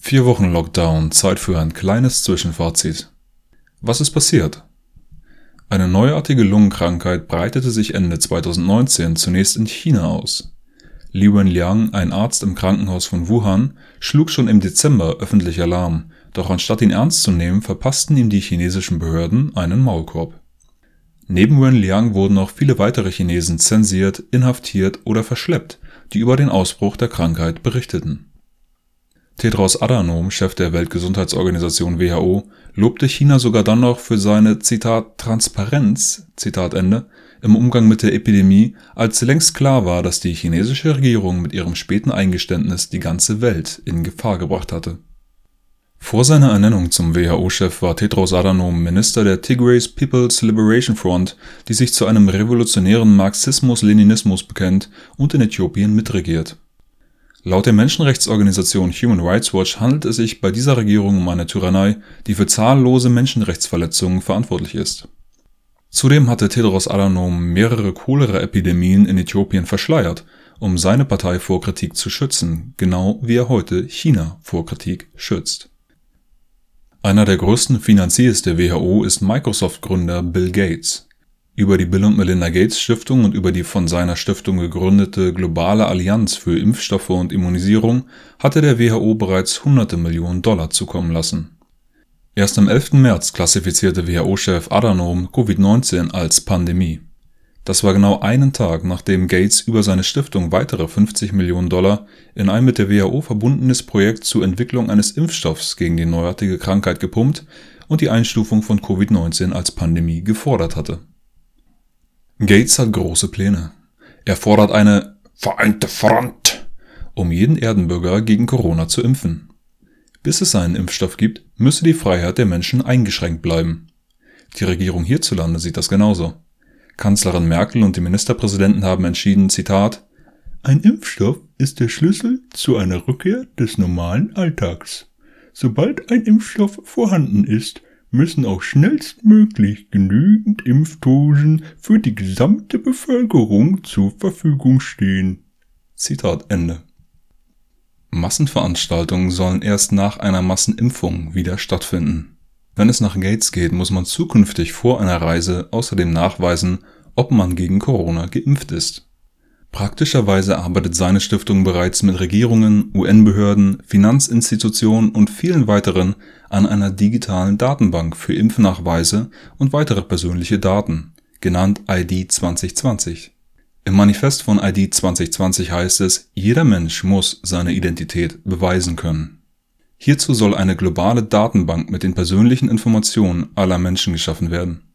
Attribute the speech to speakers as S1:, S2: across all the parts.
S1: Vier Wochen Lockdown, Zeit für ein kleines Zwischenfazit. Was ist passiert? Eine neuartige Lungenkrankheit breitete sich Ende 2019 zunächst in China aus. Li Wenliang, ein Arzt im Krankenhaus von Wuhan, schlug schon im Dezember öffentlich Alarm, doch anstatt ihn ernst zu nehmen, verpassten ihm die chinesischen Behörden einen Maulkorb. Neben Wenliang wurden auch viele weitere Chinesen zensiert, inhaftiert oder verschleppt, die über den Ausbruch der Krankheit berichteten Tedros Adhanom, Chef der Weltgesundheitsorganisation WHO, lobte China sogar dann noch für seine Zitat Transparenz Zitat Ende im Umgang mit der Epidemie, als längst klar war, dass die chinesische Regierung mit ihrem späten Eingeständnis die ganze Welt in Gefahr gebracht hatte. Vor seiner Ernennung zum WHO-Chef war Tedros Adhanom Minister der Tigray People's Liberation Front, die sich zu einem revolutionären Marxismus-Leninismus bekennt und in Äthiopien mitregiert Laut der Menschenrechtsorganisation Human Rights Watch handelt es sich bei dieser Regierung um eine Tyrannei, die für zahllose Menschenrechtsverletzungen verantwortlich ist. Zudem hatte Tedros Adhanom mehrere Cholera-Epidemien in Äthiopien verschleiert, um seine Partei vor Kritik zu schützen, genau wie er heute China vor Kritik schützt. Einer der größten Finanziers der WHO ist Microsoft-Gründer Bill Gates über die Bill und Melinda Gates Stiftung und über die von seiner Stiftung gegründete Globale Allianz für Impfstoffe und Immunisierung hatte der WHO bereits hunderte Millionen Dollar zukommen lassen. Erst am 11. März klassifizierte WHO-Chef Adhanom Covid-19 als Pandemie. Das war genau einen Tag, nachdem Gates über seine Stiftung weitere 50 Millionen Dollar in ein mit der WHO verbundenes Projekt zur Entwicklung eines Impfstoffs gegen die neuartige Krankheit gepumpt und die Einstufung von Covid-19 als Pandemie gefordert hatte Gates hat große Pläne. Er fordert eine vereinte Front, um jeden Erdenbürger gegen Corona zu impfen. Bis es einen Impfstoff gibt, müsse die Freiheit der Menschen eingeschränkt bleiben. Die Regierung hierzulande sieht das genauso. Kanzlerin Merkel und die Ministerpräsidenten haben entschieden, Zitat, ein Impfstoff ist der Schlüssel zu einer Rückkehr des normalen Alltags. Sobald ein Impfstoff vorhanden ist, müssen auch schnellstmöglich genügend Impfdosen für die gesamte Bevölkerung zur Verfügung stehen. Zitat Ende. Massenveranstaltungen sollen erst nach einer Massenimpfung wieder stattfinden. Wenn es nach Gates geht, muss man zukünftig vor einer Reise außerdem nachweisen, ob man gegen Corona geimpft ist. Praktischerweise arbeitet seine Stiftung bereits mit Regierungen, UN-Behörden, Finanzinstitutionen und vielen weiteren an einer digitalen Datenbank für Impfnachweise und weitere persönliche Daten, genannt ID 2020. Im Manifest von ID 2020 heißt es, jeder Mensch muss seine Identität beweisen können. Hierzu soll eine globale Datenbank mit den persönlichen Informationen aller Menschen geschaffen werden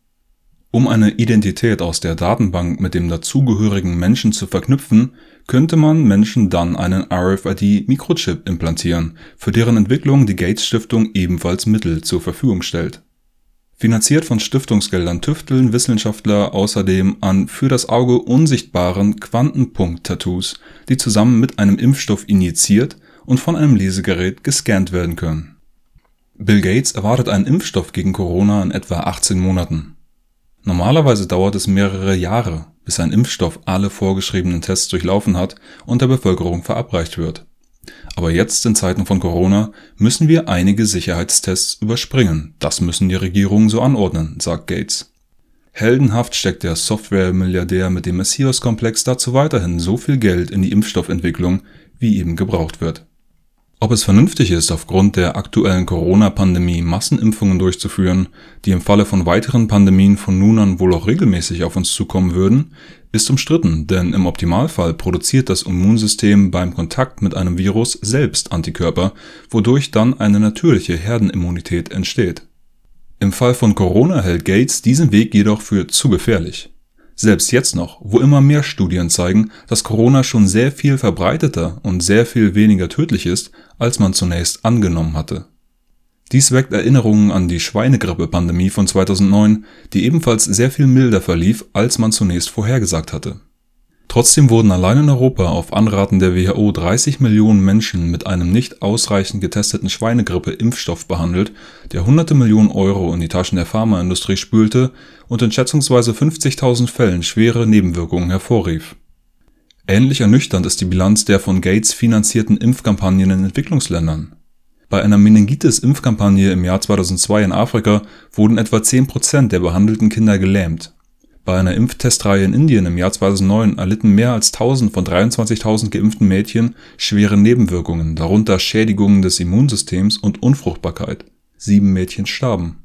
S1: um eine Identität aus der Datenbank mit dem dazugehörigen Menschen zu verknüpfen, könnte man Menschen dann einen RFID-Mikrochip implantieren, für deren Entwicklung die Gates Stiftung ebenfalls Mittel zur Verfügung stellt. Finanziert von Stiftungsgeldern tüfteln Wissenschaftler außerdem an für das Auge unsichtbaren Quantenpunkt-Tattoos, die zusammen mit einem Impfstoff injiziert und von einem Lesegerät gescannt werden können. Bill Gates erwartet einen Impfstoff gegen Corona in etwa 18 Monaten Normalerweise dauert es mehrere Jahre, bis ein Impfstoff alle vorgeschriebenen Tests durchlaufen hat und der Bevölkerung verabreicht wird. Aber jetzt in Zeiten von Corona müssen wir einige Sicherheitstests überspringen. Das müssen die Regierungen so anordnen, sagt Gates. Heldenhaft steckt der Software-Milliardär mit dem Messias-Komplex dazu weiterhin so viel Geld in die Impfstoffentwicklung, wie eben gebraucht wird ob es vernünftig ist, aufgrund der aktuellen Corona-Pandemie Massenimpfungen durchzuführen, die im Falle von weiteren Pandemien von nun an wohl auch regelmäßig auf uns zukommen würden, ist umstritten, denn im Optimalfall produziert das Immunsystem beim Kontakt mit einem Virus selbst Antikörper, wodurch dann eine natürliche Herdenimmunität entsteht. Im Fall von Corona hält Gates diesen Weg jedoch für zu gefährlich selbst jetzt noch, wo immer mehr Studien zeigen, dass Corona schon sehr viel verbreiteter und sehr viel weniger tödlich ist, als man zunächst angenommen hatte. Dies weckt Erinnerungen an die Schweinegrippe-Pandemie von 2009, die ebenfalls sehr viel milder verlief, als man zunächst vorhergesagt hatte Trotzdem wurden allein in Europa auf Anraten der WHO 30 Millionen Menschen mit einem nicht ausreichend getesteten Schweinegrippe-Impfstoff behandelt, der hunderte Millionen Euro in die Taschen der Pharmaindustrie spülte und in schätzungsweise 50.000 Fällen schwere Nebenwirkungen hervorrief. Ähnlich ernüchternd ist die Bilanz der von Gates finanzierten Impfkampagnen in Entwicklungsländern Bei einer Meningitis-Impfkampagne im Jahr 2002 in Afrika wurden etwa 10% der behandelten Kinder gelähmt. Bei einer Impftestreihe in Indien im Jahr 2009 erlitten mehr als 1000 von 23.000 geimpften Mädchen schwere Nebenwirkungen, darunter Schädigungen des Immunsystems und Unfruchtbarkeit. Sieben Mädchen starben.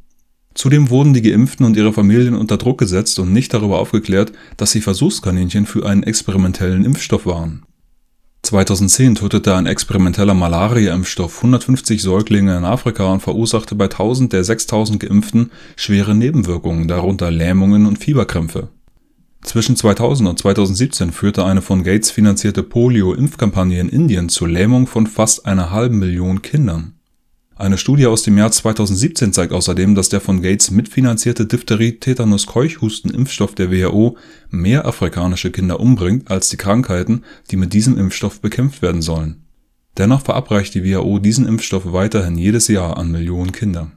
S1: Zudem wurden die Geimpften und ihre Familien unter Druck gesetzt und nicht darüber aufgeklärt, dass sie Versuchskaninchen für einen experimentellen Impfstoff waren 2010 tötete ein experimenteller Malaria-Impfstoff 150 Säuglinge in Afrika und verursachte bei 1000 der 6000 Geimpften schwere Nebenwirkungen, darunter Lähmungen und Fieberkrämpfe. Zwischen 2000 und 2017 führte eine von Gates finanzierte Polio-Impfkampagne in Indien zur Lähmung von fast einer halben Million Kindern eine Studie aus dem Jahr 2017 zeigt außerdem, dass der von Gates mitfinanzierte Diphtherie-Tetanus-Keuchhusten-Impfstoff der WHO mehr afrikanische Kinder umbringt als die Krankheiten, die mit diesem Impfstoff bekämpft werden sollen. Dennoch verabreicht die WHO diesen Impfstoff weiterhin jedes Jahr an Millionen Kinder.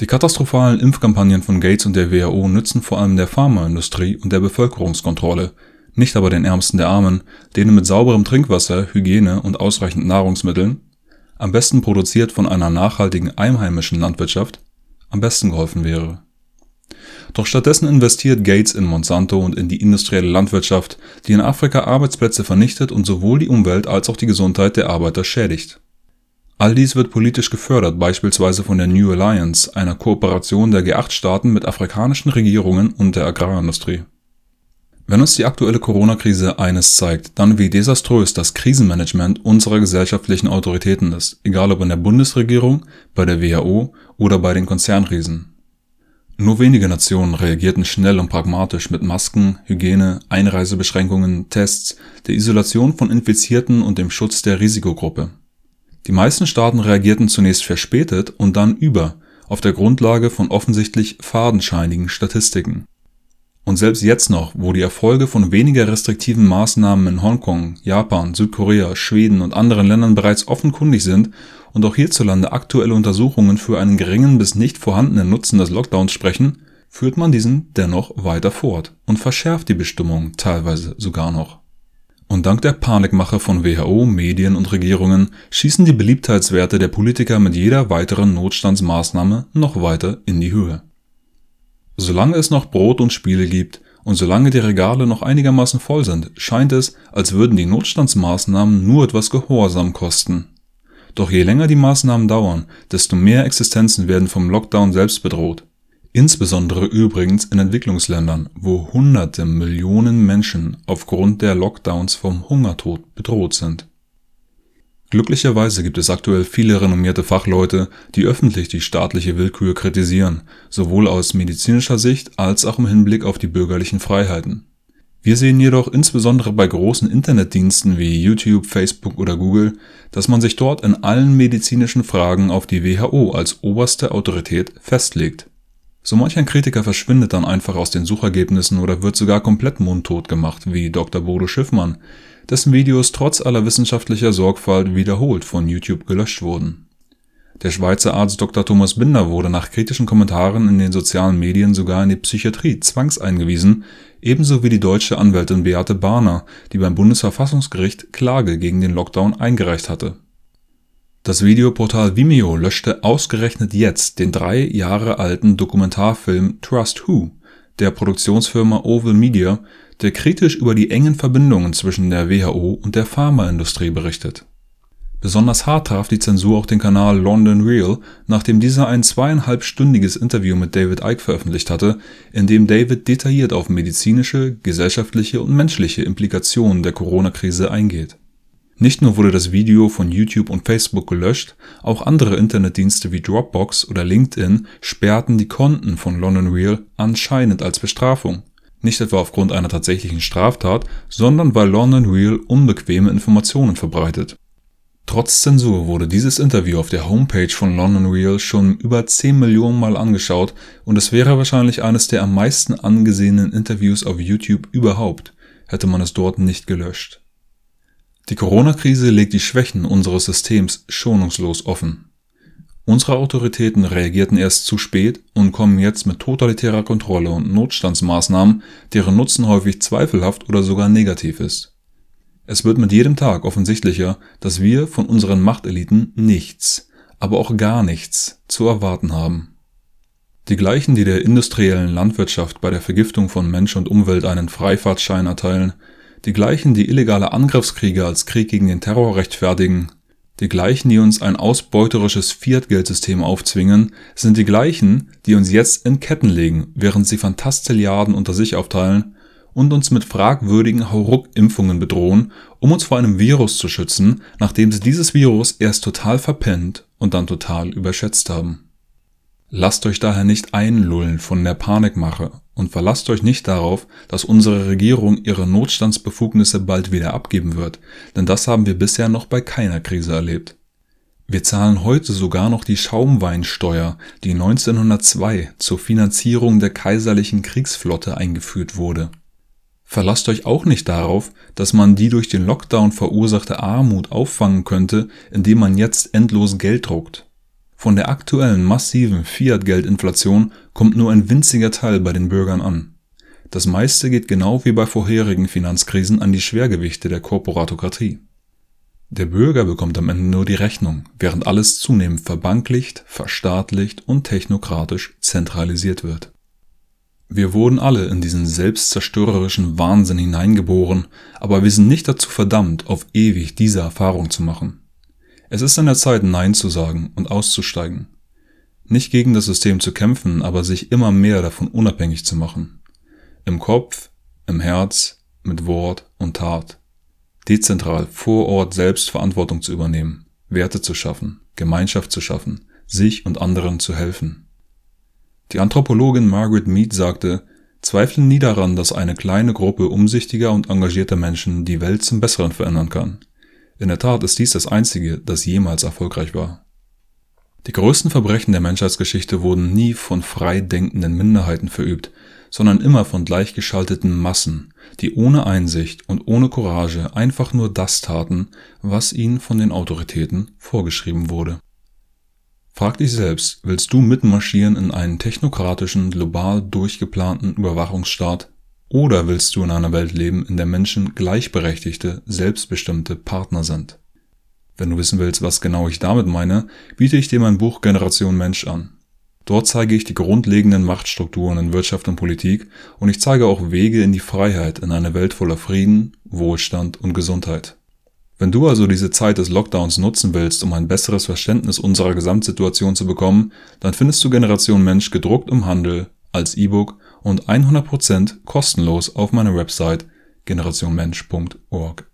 S1: Die katastrophalen Impfkampagnen von Gates und der WHO nützen vor allem der Pharmaindustrie und der Bevölkerungskontrolle, nicht aber den Ärmsten der Armen, denen mit sauberem Trinkwasser, Hygiene und ausreichend Nahrungsmitteln am besten produziert von einer nachhaltigen einheimischen Landwirtschaft, am besten geholfen wäre. Doch stattdessen investiert Gates in Monsanto und in die industrielle Landwirtschaft, die in Afrika Arbeitsplätze vernichtet und sowohl die Umwelt als auch die Gesundheit der Arbeiter schädigt. All dies wird politisch gefördert, beispielsweise von der New Alliance, einer Kooperation der G8-Staaten mit afrikanischen Regierungen und der Agrarindustrie wenn uns die aktuelle Corona-Krise eines zeigt, dann wie desaströs das Krisenmanagement unserer gesellschaftlichen Autoritäten ist, egal ob in der Bundesregierung, bei der WHO oder bei den Konzernriesen. Nur wenige Nationen reagierten schnell und pragmatisch mit Masken, Hygiene, Einreisebeschränkungen, Tests, der Isolation von Infizierten und dem Schutz der Risikogruppe. Die meisten Staaten reagierten zunächst verspätet und dann über, auf der Grundlage von offensichtlich fadenscheinigen Statistiken und selbst jetzt noch, wo die Erfolge von weniger restriktiven Maßnahmen in Hongkong, Japan, Südkorea, Schweden und anderen Ländern bereits offenkundig sind und auch hierzulande aktuelle Untersuchungen für einen geringen bis nicht vorhandenen Nutzen des Lockdowns sprechen, führt man diesen dennoch weiter fort und verschärft die Bestimmungen teilweise sogar noch. Und dank der Panikmache von WHO, Medien und Regierungen schießen die Beliebtheitswerte der Politiker mit jeder weiteren Notstandsmaßnahme noch weiter in die Höhe Solange es noch Brot und Spiele gibt und solange die Regale noch einigermaßen voll sind, scheint es, als würden die Notstandsmaßnahmen nur etwas Gehorsam kosten. Doch je länger die Maßnahmen dauern, desto mehr Existenzen werden vom Lockdown selbst bedroht. Insbesondere übrigens in Entwicklungsländern, wo hunderte Millionen Menschen aufgrund der Lockdowns vom Hungertod bedroht sind Glücklicherweise gibt es aktuell viele renommierte Fachleute, die öffentlich die staatliche Willkür kritisieren, sowohl aus medizinischer Sicht als auch im Hinblick auf die bürgerlichen Freiheiten. Wir sehen jedoch insbesondere bei großen Internetdiensten wie YouTube, Facebook oder Google, dass man sich dort in allen medizinischen Fragen auf die WHO als oberste Autorität festlegt. So manch ein Kritiker verschwindet dann einfach aus den Suchergebnissen oder wird sogar komplett mundtot gemacht, wie Dr. Bodo Schiffmann, dessen Videos trotz aller wissenschaftlicher Sorgfalt wiederholt von YouTube gelöscht wurden. Der Schweizer Arzt Dr. Thomas Binder wurde nach kritischen Kommentaren in den sozialen Medien sogar in die Psychiatrie zwangseingewiesen, ebenso wie die deutsche Anwältin Beate Barner, die beim Bundesverfassungsgericht Klage gegen den Lockdown eingereicht hatte. Das Videoportal Vimeo löschte ausgerechnet jetzt den drei Jahre alten Dokumentarfilm Trust Who der Produktionsfirma Oval Media, der kritisch über die engen Verbindungen zwischen der WHO und der Pharmaindustrie berichtet. Besonders hart traf die Zensur auch den Kanal London Real, nachdem dieser ein zweieinhalbstündiges Interview mit David Icke veröffentlicht hatte, in dem David detailliert auf medizinische, gesellschaftliche und menschliche Implikationen der Corona-Krise eingeht. Nicht nur wurde das Video von YouTube und Facebook gelöscht, auch andere Internetdienste wie Dropbox oder LinkedIn sperrten die Konten von London Real anscheinend als Bestrafung nicht etwa aufgrund einer tatsächlichen Straftat, sondern weil London Real unbequeme Informationen verbreitet. Trotz Zensur wurde dieses Interview auf der Homepage von London Real schon über 10 Millionen Mal angeschaut und es wäre wahrscheinlich eines der am meisten angesehenen Interviews auf YouTube überhaupt, hätte man es dort nicht gelöscht. Die Corona-Krise legt die Schwächen unseres Systems schonungslos offen. Unsere Autoritäten reagierten erst zu spät und kommen jetzt mit totalitärer Kontrolle und Notstandsmaßnahmen, deren Nutzen häufig zweifelhaft oder sogar negativ ist. Es wird mit jedem Tag offensichtlicher, dass wir von unseren Machteliten nichts, aber auch gar nichts zu erwarten haben. Die gleichen, die der industriellen Landwirtschaft bei der Vergiftung von Mensch und Umwelt einen Freifahrtschein erteilen, die gleichen, die illegale Angriffskriege als Krieg gegen den Terror rechtfertigen, die gleichen, die uns ein ausbeuterisches Fiat-Geldsystem aufzwingen, sind die gleichen, die uns jetzt in Ketten legen, während sie Fantastilliarden unter sich aufteilen und uns mit fragwürdigen Hauruck-Impfungen bedrohen, um uns vor einem Virus zu schützen, nachdem sie dieses Virus erst total verpennt und dann total überschätzt haben. Lasst euch daher nicht einlullen von der Panikmache und verlasst euch nicht darauf, dass unsere Regierung ihre Notstandsbefugnisse bald wieder abgeben wird, denn das haben wir bisher noch bei keiner Krise erlebt. Wir zahlen heute sogar noch die Schaumweinsteuer, die 1902 zur Finanzierung der kaiserlichen Kriegsflotte eingeführt wurde. Verlasst euch auch nicht darauf, dass man die durch den Lockdown verursachte Armut auffangen könnte, indem man jetzt endlos Geld druckt. Von der aktuellen massiven Fiat-Geldinflation kommt nur ein winziger Teil bei den Bürgern an. Das meiste geht genau wie bei vorherigen Finanzkrisen an die Schwergewichte der Korporatokratie. Der Bürger bekommt am Ende nur die Rechnung, während alles zunehmend verbanklicht, verstaatlicht und technokratisch zentralisiert wird. Wir wurden alle in diesen selbstzerstörerischen Wahnsinn hineingeboren, aber wir sind nicht dazu verdammt, auf ewig diese Erfahrung zu machen. Es ist an der Zeit, Nein zu sagen und auszusteigen. Nicht gegen das System zu kämpfen, aber sich immer mehr davon unabhängig zu machen. Im Kopf, im Herz, mit Wort und Tat. Dezentral vor Ort selbst Verantwortung zu übernehmen, Werte zu schaffen, Gemeinschaft zu schaffen, sich und anderen zu helfen. Die Anthropologin Margaret Mead sagte, Zweifle nie daran, dass eine kleine Gruppe umsichtiger und engagierter Menschen die Welt zum Besseren verändern kann. In der Tat ist dies das einzige, das jemals erfolgreich war. Die größten Verbrechen der Menschheitsgeschichte wurden nie von frei denkenden Minderheiten verübt, sondern immer von gleichgeschalteten Massen, die ohne Einsicht und ohne Courage einfach nur das taten, was ihnen von den Autoritäten vorgeschrieben wurde. Frag dich selbst, willst du mitmarschieren in einen technokratischen, global durchgeplanten Überwachungsstaat, oder willst du in einer Welt leben, in der Menschen gleichberechtigte, selbstbestimmte Partner sind? Wenn du wissen willst, was genau ich damit meine, biete ich dir mein Buch Generation Mensch an. Dort zeige ich die grundlegenden Machtstrukturen in Wirtschaft und Politik und ich zeige auch Wege in die Freiheit in eine Welt voller Frieden, Wohlstand und Gesundheit. Wenn du also diese Zeit des Lockdowns nutzen willst, um ein besseres Verständnis unserer Gesamtsituation zu bekommen, dann findest du Generation Mensch gedruckt im Handel, als E-Book und 100% kostenlos auf meiner Website generationmensch.org.